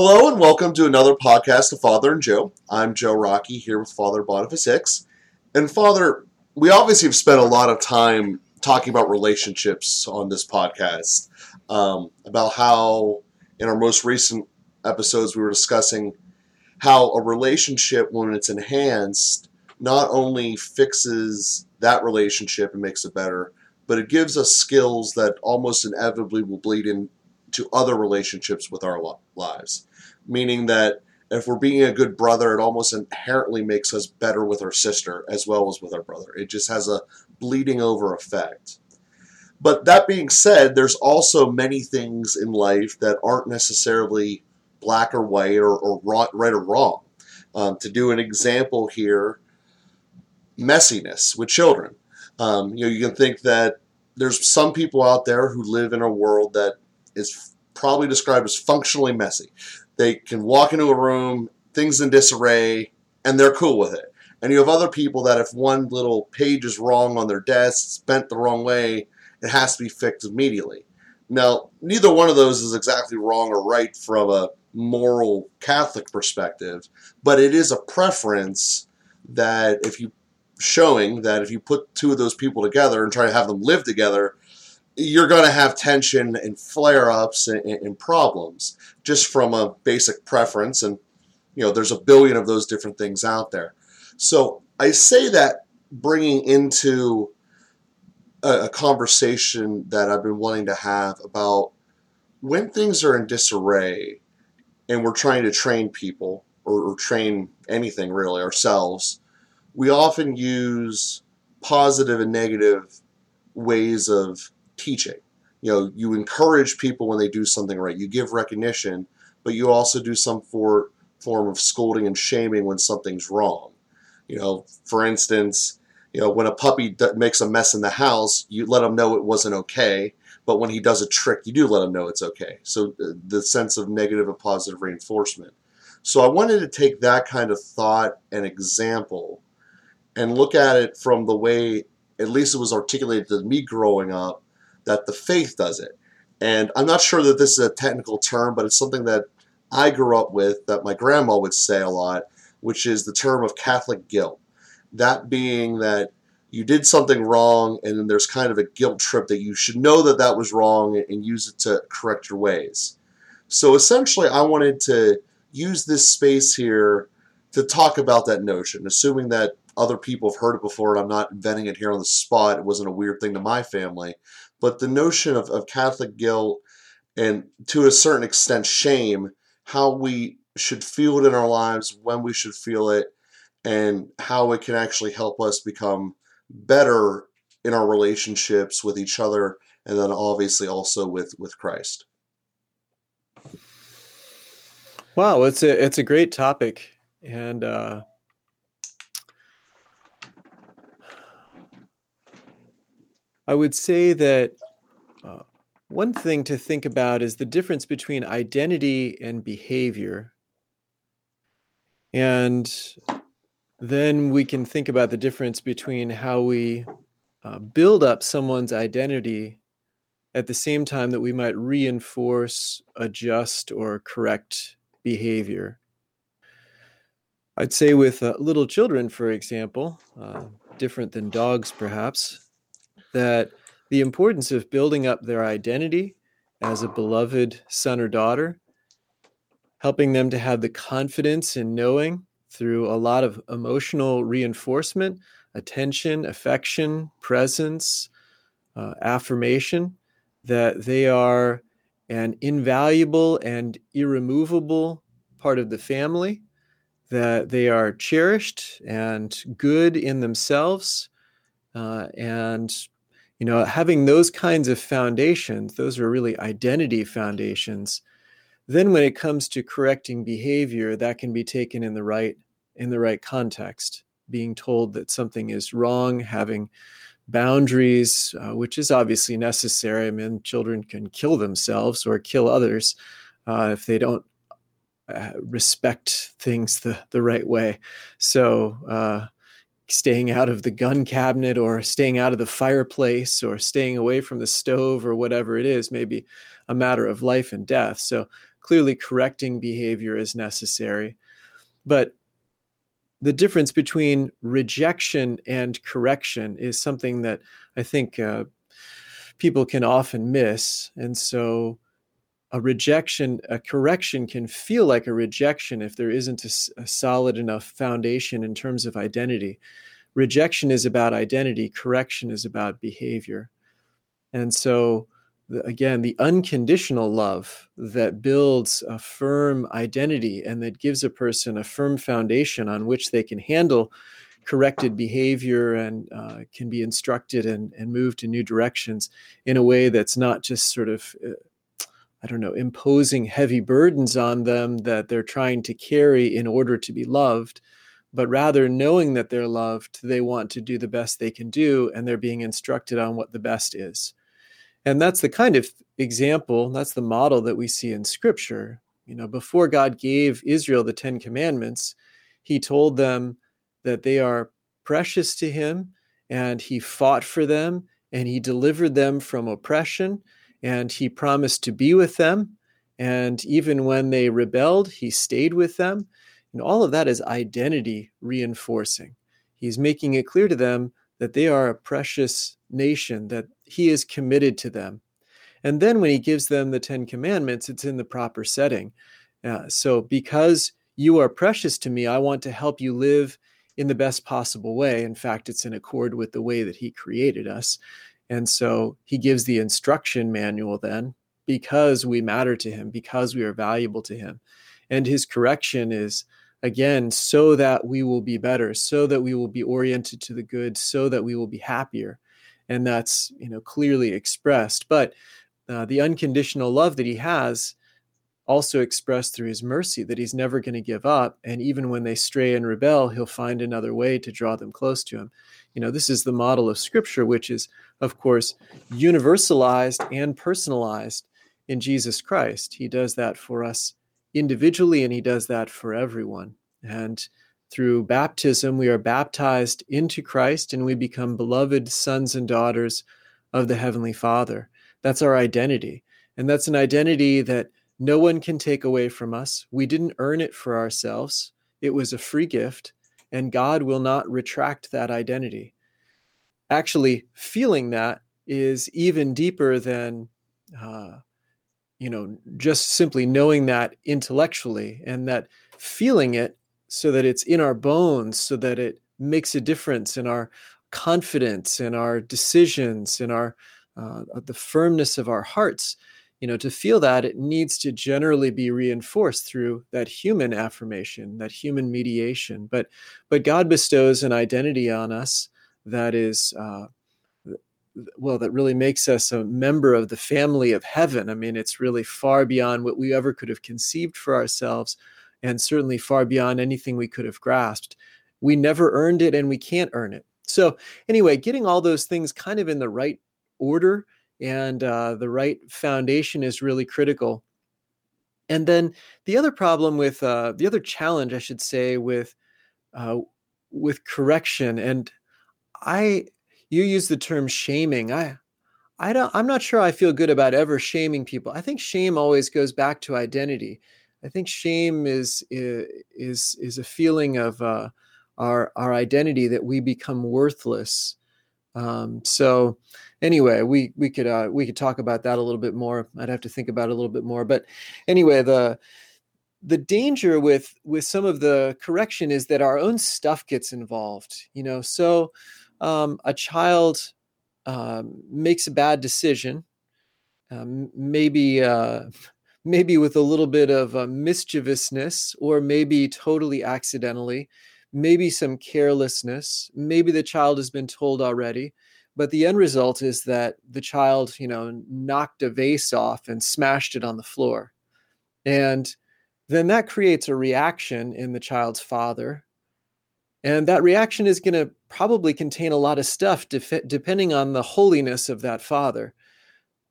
Hello and welcome to another podcast of Father and Joe. I'm Joe Rockey here with Father Boniface Hicks. And Father, we obviously have spent a lot of time talking about relationships on this podcast, um, about how in our most recent episodes we were discussing how a relationship, when it's enhanced, not only fixes that relationship and makes it better, but it gives us skills that almost inevitably will bleed into other relationships with our lives. Meaning that if we're being a good brother, it almost inherently makes us better with our sister as well as with our brother. It just has a bleeding over effect. But that being said, there's also many things in life that aren't necessarily black or white or, or right or wrong. Um, to do an example here, messiness with children. Um, you know, you can think that there's some people out there who live in a world that is probably described as functionally messy. They can walk into a room, things in disarray, and they're cool with it. And you have other people that if one little page is wrong on their desk, it's bent the wrong way, it has to be fixed immediately. Now, neither one of those is exactly wrong or right from a moral Catholic perspective, but it is a preference that if you showing that if you put two of those people together and try to have them live together, you're going to have tension and flare ups and, and, problems just from a basic preference. And, you know, there's a billion of those different things out there. So I say that bringing into a, a conversation that I've been wanting to have about when things are in disarray and we're trying to train people or, or train anything really ourselves, we often use positive and negative ways of teaching. You know, you encourage people when they do something right. You give recognition, but you also do some for, form of scolding and shaming when something's wrong. You know, for instance, you know, when a puppy makes a mess in the house, you let them know it wasn't okay. But when he does a trick, you do let him know it's okay. So uh, the sense of negative and positive reinforcement. So I wanted to take that kind of thought and example and look at it from the way, at least it was articulated to me growing up, that the faith does it. And I'm not sure that this is a technical term, but it's something that I grew up with that my grandma would say a lot, which is the term of Catholic guilt. That being that you did something wrong and then there's kind of a guilt trip that you should know that that was wrong and use it to correct your ways. So essentially, I wanted to use this space here to talk about that notion, assuming that other people have heard it before and I'm not inventing it here on the spot. It wasn't a weird thing to my family. But the notion of, of Catholic guilt and to a certain extent shame, how we should feel it in our lives, when we should feel it, and how it can actually help us become better in our relationships with each other and then obviously also with with Christ. Wow, it's a it's a great topic, and uh, I would say that uh, one thing to think about is the difference between identity and behavior, and then we can think about the difference between how we uh, build up someone's identity at the same time that we might reinforce, adjust, or correct behavior. I'd say with uh, little children, for example, uh, different than dogs perhaps, that the importance of building up their identity as a beloved son or daughter, helping them to have the confidence in knowing through a lot of emotional reinforcement, attention, affection, presence, uh, affirmation, that they are an invaluable and irremovable part of the family, that they are cherished and good in themselves. Uh, and, you know, having those kinds of foundations, those are really identity foundations. Then when it comes to correcting behavior that can be taken in the right in the right context being told that something is wrong having boundaries uh, which is obviously necessary. I mean children can kill themselves or kill others uh, if they don't uh, respect things the, the right way. So uh, staying out of the gun cabinet or staying out of the fireplace or staying away from the stove or whatever it is maybe a matter of life and death so clearly correcting behavior is necessary. But the difference between rejection and correction is something that I think uh, people can often miss. And so a rejection, a correction can feel like a rejection if there isn't a, a, solid enough foundation in terms of identity. Rejection is about identity, correction is about behavior. And so, the, again, the unconditional love that builds a firm identity and that gives a person a firm foundation on which they can handle corrected behavior and uh, can be instructed and, and moved in new directions in a way that's not just sort of uh, I don't know, imposing heavy burdens on them that they're trying to carry in order to be loved, but rather knowing that they're loved, they want to do the best they can do, and they're being instructed on what the best is. And that's the kind of example, that's the model that we see in Scripture. You know, before God gave Israel the Ten Commandments, He told them that they are precious to Him, and He fought for them, and He delivered them from oppression and he promised to be with them. And even when they rebelled, he stayed with them. And all of that is identity reinforcing. He's making it clear to them that they are a precious nation, that he is committed to them. And then when he gives them the Ten Commandments, it's in the proper setting. Uh, so, because you are precious to me, I want to help you live in the best possible way. In fact, it's in accord with the way that he created us. And so he gives the instruction manual then because we matter to him, because we are valuable to him. And his correction is again so that we will be better, so that we will be oriented to the good, so that we will be happier. And that's, you know, clearly expressed. But uh, the unconditional love that he has also expressed through his mercy that he's never going to give up and even when they stray and rebel he'll find another way to draw them close to him you know this is the model of scripture which is of course universalized and personalized in jesus christ. He does that for us individually and he does that for everyone. And through baptism we are baptized into christ and we become beloved sons and daughters of the heavenly father. That's our identity. And that's an identity that no one can take away from us. We didn't earn it for ourselves, it was a free gift, and God will not retract that identity. Actually, feeling that is even deeper than, uh, you know, just simply knowing that intellectually and that feeling it so that it's in our bones, so that it makes a difference in our confidence, in our decisions, in our uh, the firmness of our hearts you know to feel that it needs to generally be reinforced through that human affirmation that human mediation. But but god bestows an identity on us that is uh, well that really makes us a member of the family of heaven. I mean it's really far beyond what we ever could have conceived for ourselves and certainly far beyond anything we could have grasped. We never earned it and we can't earn it. So anyway getting all those things kind of in the right order and uh, the right foundation is really critical. And then the other problem with uh, the other challenge, I should say, with uh, with correction, and I you use the term shaming. I I don't I'm not sure I feel good about ever shaming people. I think shame always goes back to identity. I think shame is is is a feeling of uh, our our identity that we become worthless. Um, so anyway, we we could uh, we could talk about that a little bit more. I'd have to think about it a little bit more. But anyway, the the danger with with some of the correction is that our own stuff gets involved. You know, so um, a child um, makes a bad decision, um, maybe. Uh, maybe with a little bit of uh, mischievousness or maybe totally accidentally maybe some carelessness maybe the child has been told already but the end result is that the child you know knocked a vase off and smashed it on the floor. And then that creates a reaction in the child's father. And that reaction is going to probably contain a lot of stuff def- depending on the holiness of that father.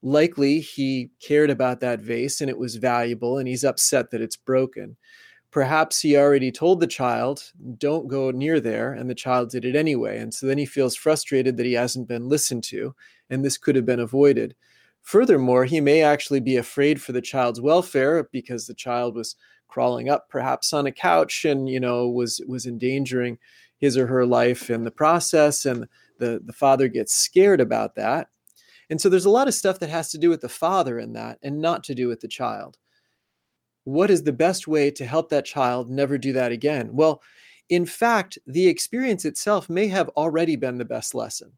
Likely he cared about that vase and it was valuable and he's upset that it's broken Perhaps he already told the child, don't go near there, and the child did it anyway. And so then he feels frustrated that he hasn't been listened to, and this could have been avoided. furthermore, he may actually be afraid for the child's welfare because the child was crawling up perhaps on a couch and you know was was endangering his or her life in the process and the the father gets scared about that and so there's a lot of stuff that has to do with the father in that and not to do with the child what is the best way to help that child never do that again well in fact the experience itself may have already been the best lesson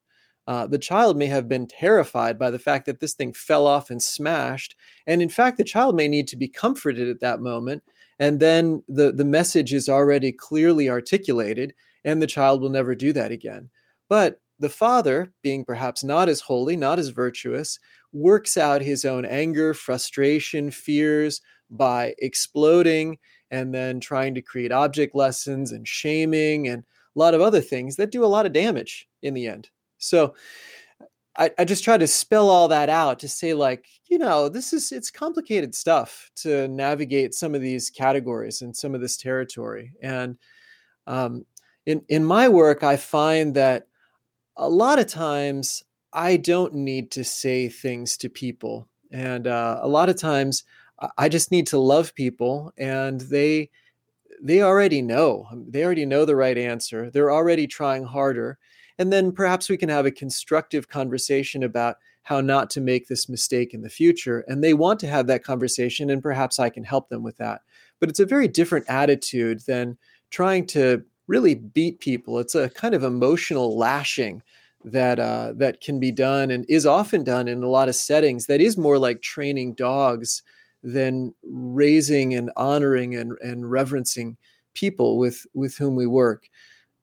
uh, the child may have been terrified by the fact that this thing fell off and smashed. And in fact, the child may need to be comforted at that moment. And then the, the message is already clearly articulated, and the child will never do that again. But the father, being perhaps not as holy, not as virtuous, works out his own anger, frustration, fears by exploding and then trying to create object lessons and shaming and a lot of other things that do a lot of damage in the end. So I, I just try to spell all that out to say, like, you know, this is it's complicated stuff to navigate some of these categories and some of this territory. And um, in in my work, I find that a lot of times I don't need to say things to people, and uh, a lot of times I just need to love people, and they they already know they already know the right answer. They're already trying harder and then perhaps we can have a constructive conversation about how not to make this mistake in the future. And they want to have that conversation, and perhaps I can help them with that. But it's a very different attitude than trying to really beat people. It's a kind of emotional lashing that uh, that can be done and is often done in a lot of settings. That is more like training dogs than raising and honoring and, and reverencing people with with whom we work.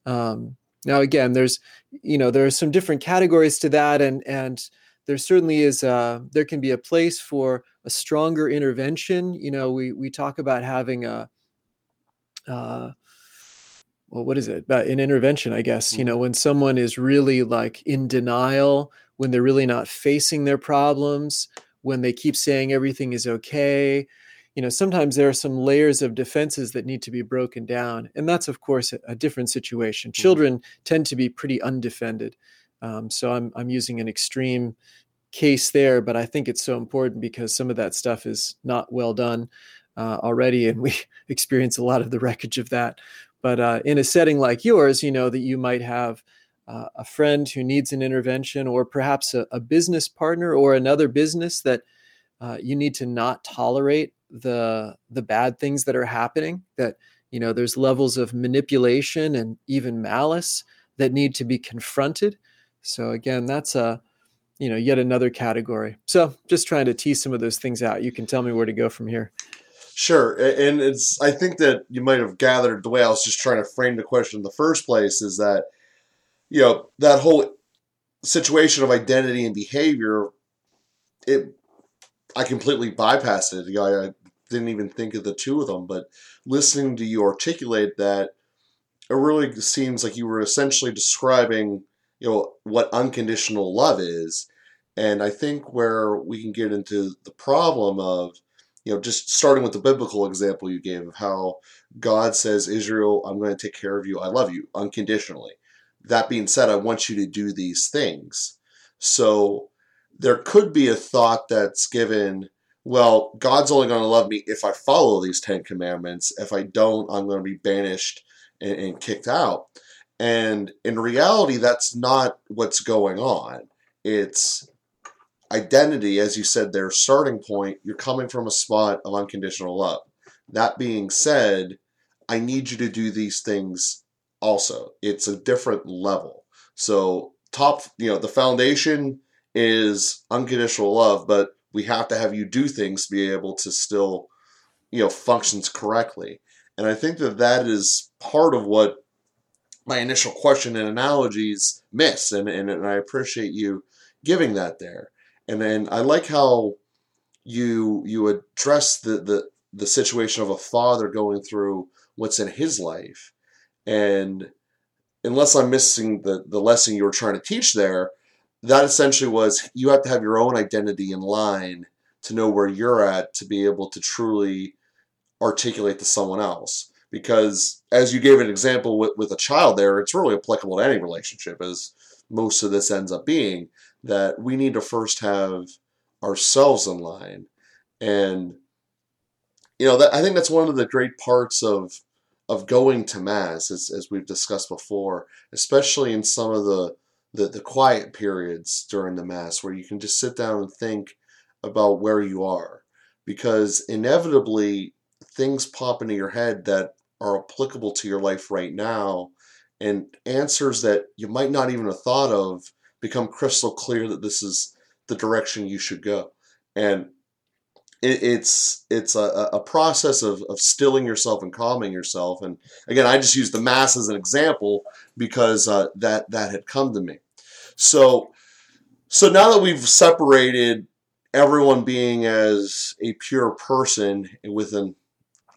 Um, now, again, there's, you know, there are some different categories to that, and and there certainly is. Uh, there can be a place for a stronger intervention. You know, we we talk about having a, uh, well, what is it? Uh, an intervention, I guess. You mm-hmm. know, when someone is really like in denial, when they're really not facing their problems, when they keep saying everything is okay, you know sometimes there are some layers of defenses that need to be broken down and that's of course a, a different situation mm-hmm. children tend to be pretty undefended um, so I'm, I'm using an extreme case there but i think it's so important because some of that stuff is not well done uh, already and we experience a lot of the wreckage of that but uh, in a setting like yours you know that you might have uh, a friend who needs an intervention or perhaps a, a business partner or another business that uh, you need to not tolerate the the bad things that are happening that you know there's levels of manipulation and even malice that need to be confronted. So again that's a you know yet another category. So just trying to tease some of those things out. You can tell me where to go from here sure and it's i think that you might have gathered the way i was just trying to frame the question in the first place is that you know that whole situation of identity and behavior it I completely bypassed it. I didn't even think of the two of them, but listening to you articulate that, it really seems like you were essentially describing, you know, what unconditional love is. And I think where we can get into the problem of, you know, just starting with the biblical example you gave of how God says, Israel, I'm going to take care of you. I love you unconditionally. That being said, I want you to do these things. So there could be a thought that's given well god's only going to love me if i follow these 10 commandments if i don't i'm going to be banished and, and kicked out and in reality that's not what's going on it's identity as you said their starting point you're coming from a spot of unconditional love that being said i need you to do these things also it's a different level so top you know the foundation is unconditional love, but we have to have you do things to be able to still, you know, functions correctly. And I think that that is part of what my initial question and analogies miss, and, and, and I appreciate you giving that there. And then I like how you you address the, the the situation of a father going through what's in his life. And unless I'm missing the, the lesson you were trying to teach there, that essentially was you have to have your own identity in line to know where you're at to be able to truly articulate to someone else. Because as you gave an example with, with a child there, it's really applicable to any relationship, as most of this ends up being, that we need to first have ourselves in line. And you know, that, I think that's one of the great parts of of going to mass, as, as we've discussed before, especially in some of the, the the quiet periods during the mass, where you can just sit down and think about where you are, because inevitably things pop into your head that are applicable to your life right now, and answers that you might not even have thought of become crystal clear that this is the direction you should go. And it, it's it's a, a process of, of stilling yourself and calming yourself. And again, I just use the mass as an example because uh, that that had come to me. So so now that we've separated everyone being as a pure person with an,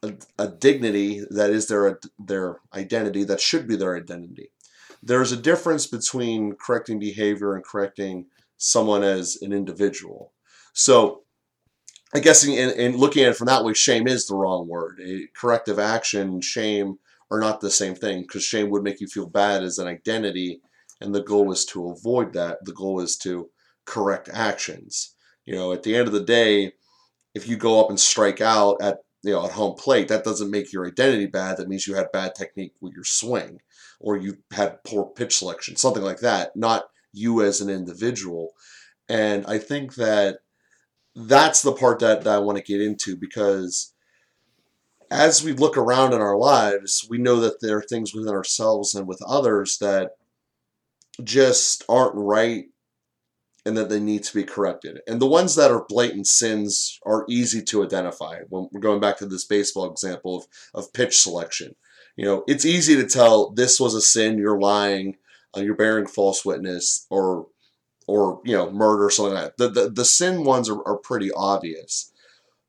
a, a dignity that is their their identity that should be their identity. There's a difference between correcting behavior and correcting someone as an individual. So I guess in, in, looking at it from that way, shame is the wrong word. Corrective action, shame are not the same thing because shame would make you feel bad as an identity, and the goal is to avoid that. The goal is to correct actions. You know, at the end of the day, if you go up and strike out at you know at home plate, that doesn't make your identity bad. That means you had bad technique with your swing, or you had poor pitch selection, something like that. Not you as an individual. And I think that that's the part that, that I want to get into because as we look around in our lives, we know that there are things within ourselves and with others that just aren't right and that they need to be corrected. And the ones that are blatant sins are easy to identify. When we're going back to this baseball example of, of pitch selection. You know, it's easy to tell this was a sin, you're lying, uh, you're bearing false witness, or or you know murder or something like that. The the, the sin ones are, are pretty obvious.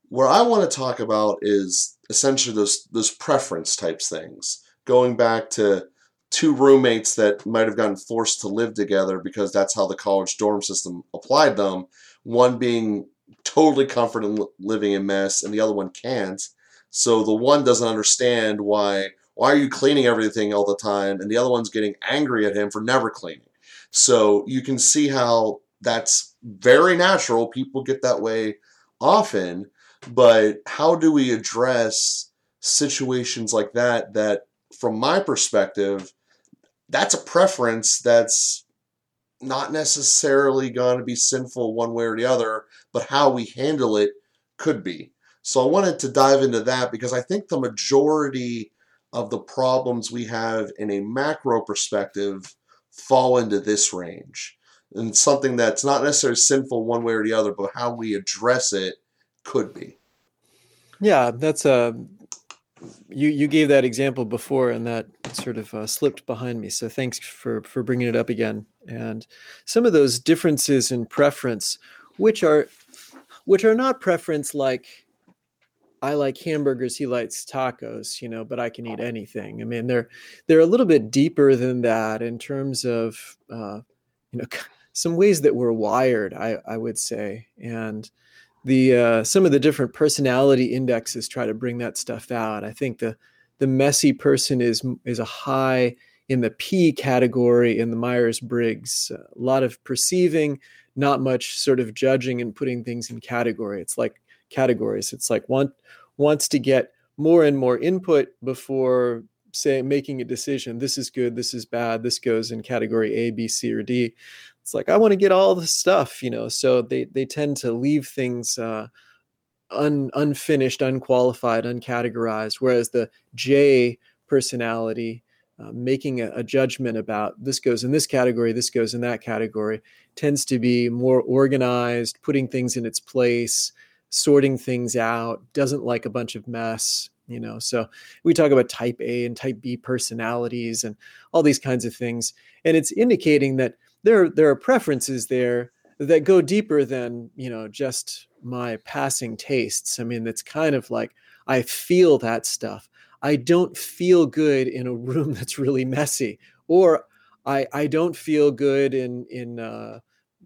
What I want to talk about is essentially those those preference types things. Going back to two roommates that might have gotten forced to live together because that's how the college dorm system applied them. One being totally comfortable living in mess, and the other one can't. So the one doesn't understand why why are you cleaning everything all the time, and the other one's getting angry at him for never cleaning. So you can see how that's very natural. People get that way often. But how do we address situations like that? That, from my perspective, that's a preference that's not necessarily going to be sinful one way or the other, but how we handle it could be. So I wanted to dive into that because I think the majority of the problems we have in a macro perspective fall into this range. And something that's not necessarily sinful one way or the other, but how we address it could be. Yeah, that's a. Uh, you you gave that example before, and that sort of uh, slipped behind me. So thanks for for bringing it up again. And some of those differences in preference, which are which are not preference like I like hamburgers, he likes tacos, you know, but I can eat anything. I mean, they're they're a little bit deeper than that in terms of uh, you know some ways that we're wired. I I would say, and the uh, some of the different personality indexes try to bring that stuff out. I think the the messy person is is a high in the P category in the Myers Briggs. A lot of perceiving, not much sort of judging and putting things in category. It's like categories. It's like one wants to get more and more input before say making a decision this is good this is bad this goes in category a b c or d it's like i want to get all the stuff you know so they they tend to leave things uh, un, unfinished unqualified uncategorized whereas the j personality uh, making a, a, judgment about this goes in this category this goes in that category tends to be more organized putting things in its place sorting things out, doesn't like a bunch of mess, you know. So we talk about type A and type B personalities and all these kinds of things. And it's indicating that there, there are preferences there that go deeper than, you know, just my passing tastes. I mean, it's kind of like I feel that stuff. I don't feel good in a room that's really messy, or I, I don't feel good in in uh,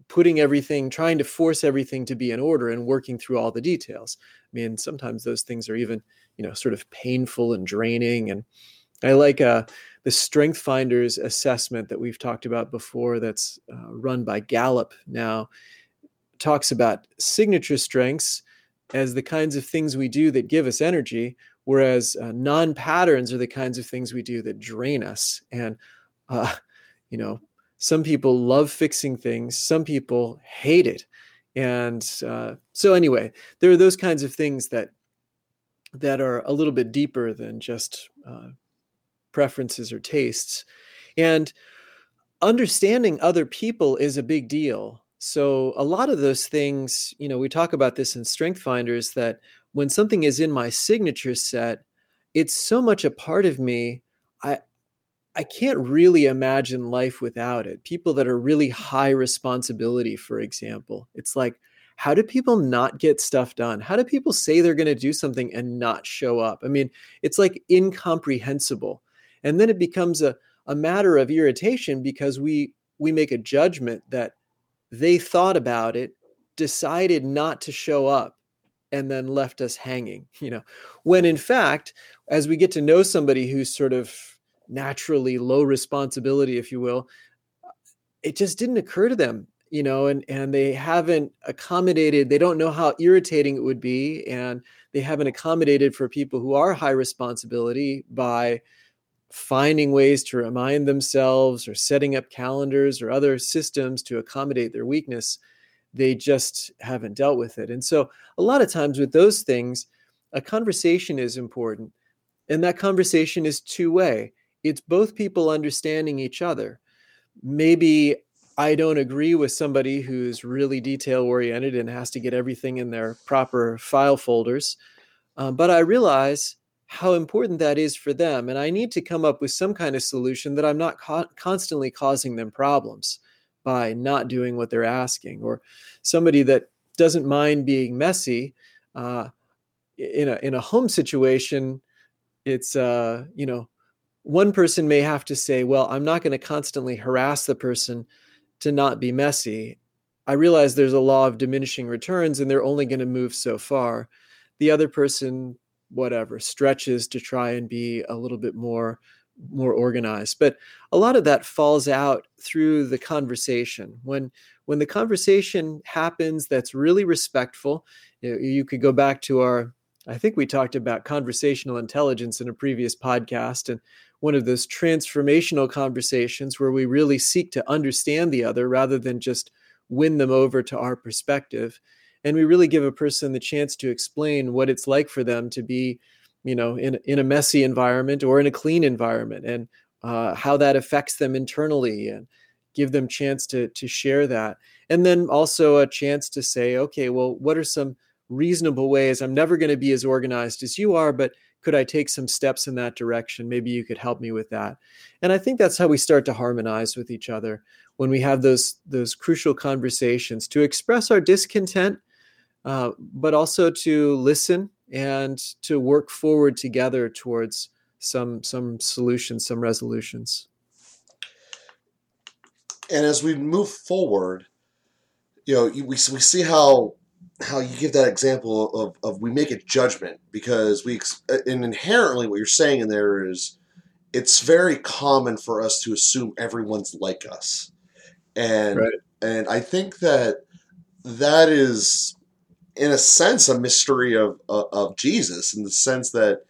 putting everything, trying to force everything to be in order and working through all the details. I mean, sometimes those things are even, you know, sort of painful and draining. And I like uh, the Strength Finders assessment that we've talked about before that's uh, run by Gallup now. talks about signature strengths as the kinds of things we do that give us energy, whereas uh, non patterns are the kinds of things we do that drain us. And, uh, you know, some people love fixing things, some people hate it. And uh, so, anyway, there are those kinds of things that that are a little bit deeper than just uh, preferences or tastes. And understanding other people is a big deal. So, a lot of those things, you know, we talk about this in Strength Finders that when something is in my signature set, it's so much a part of me. I, I can't really imagine life without it. People that are really high responsibility, for example, it's like, how do people not get stuff done? How do people say they're going to do something and not show up? I mean, it's like incomprehensible. And then it becomes a, a matter of irritation because we we make a judgment that they thought about it, decided not to show up, and then left us hanging, you know. When in fact, as we get to know somebody who's sort of naturally low responsibility, if you will, it just didn't occur to them, you know, and and they haven't accommodated, they don't know how irritating it would be, and they haven't accommodated for people who are high responsibility by finding ways to remind themselves or setting up calendars or other systems to accommodate their weakness. They just haven't dealt with it and so a lot of times with those things a conversation is important and that conversation is two way it's both people understanding each other maybe i don't agree with somebody who's really detail oriented and has to get everything in their proper file folders um, but i realize how important that is for them. And I need to come up with some kind of solution that I'm not co- constantly causing them problems by not doing what they're asking, or somebody that doesn't mind being messy. Uh, in a in a home situation, it's uh, you know, one person may have to say, "Well, I'm not going to constantly harass the person to not be messy." I realize there's a law of diminishing returns, and they're only going to move so far. The other person whatever stretches to try and be a little bit more more organized but a lot of that falls out through the conversation when when the conversation happens that's really respectful you could go back to our i think we talked about conversational intelligence in a previous podcast and one of those transformational conversations where we really seek to understand the other rather than just win them over to our perspective. And we really give a person the chance to explain what it's like for them to be you know in, in a messy environment or in a clean environment and uh, how that affects them internally and give them chance to to share that. And then also a chance to say okay well what are some reasonable ways. I'm never going to be as organized as you are but could i take some steps in that direction? Maybe you could help me with that. And i think that's how we start to harmonize with each other when we have those those crucial conversations to express our discontent uh, but also to listen and to work forward together towards some some solutions, some resolutions. And as we move forward, you know, we, we see how how you give that example of, of we make a judgment because we uh, and inherently what you're saying in there is it's very common for us to assume everyone's like us and right. and i think that that is in a sense, a mystery of, of, of Jesus in the sense that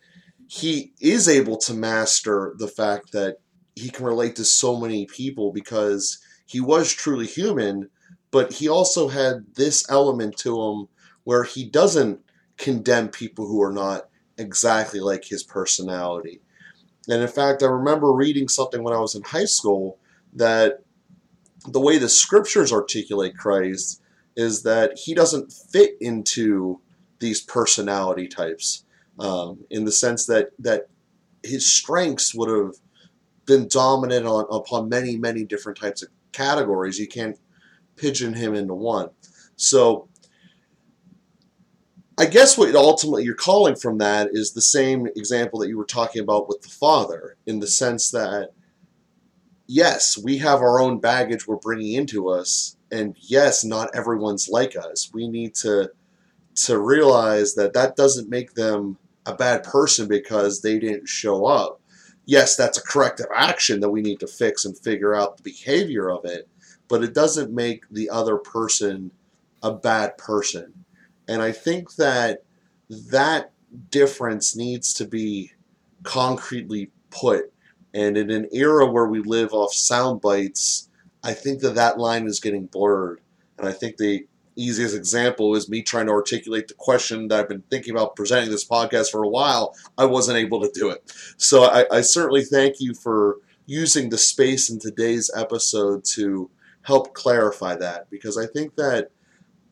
he is able to master the fact that he can relate to so many people because he was truly human, but he also had this element to him where he doesn't condemn people who are not exactly like his personality. And in fact, I remember reading something when I was in high school that the way the scriptures articulate Christ is that he doesn't fit into these personality types um, in the sense that that his strengths would have been dominant on upon many many different types of categories. You can't pigeon him into one. So I guess what ultimately you're calling from that is the same example that you were talking about with the father, in the sense that yes, we have our own baggage we're bringing into us, and yes, not everyone's like us. We need to to realize that that doesn't make them a bad person because they didn't show up. Yes, that's a corrective action that we need to fix and figure out the behavior of it, but it doesn't make the other person a bad person. And I think that that difference needs to be concretely put. And in an era where we live off sound bites, I think that that line is getting blurred. And I think the easiest example is me trying to articulate the question that I've been thinking about presenting this podcast for a while. I wasn't able to do it. So I, I certainly thank you for using the space in today's episode to help clarify that because I think that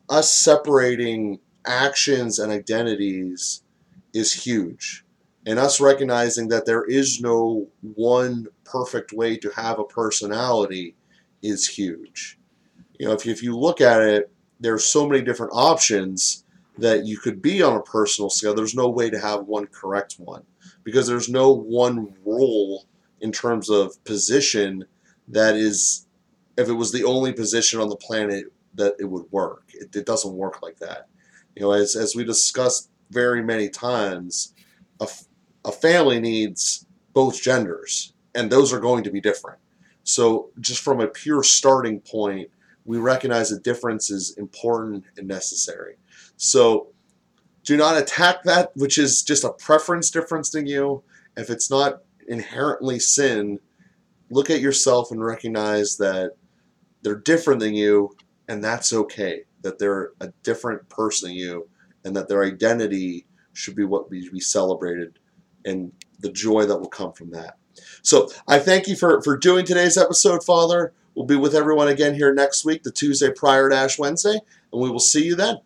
us separating actions and identities is huge. And us recognizing that there is no one perfect way to have a personality is huge. You know, if you, if you look at it, there's so many different options that you could be on a personal scale. There's no way to have one correct one because there's no one rule in terms of position that is, if it was the only position on the planet, that it would work. It, it doesn't work like that. You know, as, as we discussed very many times, a, a family needs both genders, and those are going to be different. So, just from a pure starting point, we recognize that difference is important and necessary. So, do not attack that which is just a preference difference in you. If it's not inherently sin, look at yourself and recognize that they're different than you, and that's okay. That they're a different person than you, and that their identity should be what we be celebrated, and the joy that will come from that. So I thank you for, for doing today's episode, Father. We'll be with everyone again here next week, the Tuesday prior to Ash Wednesday, and we will see you then.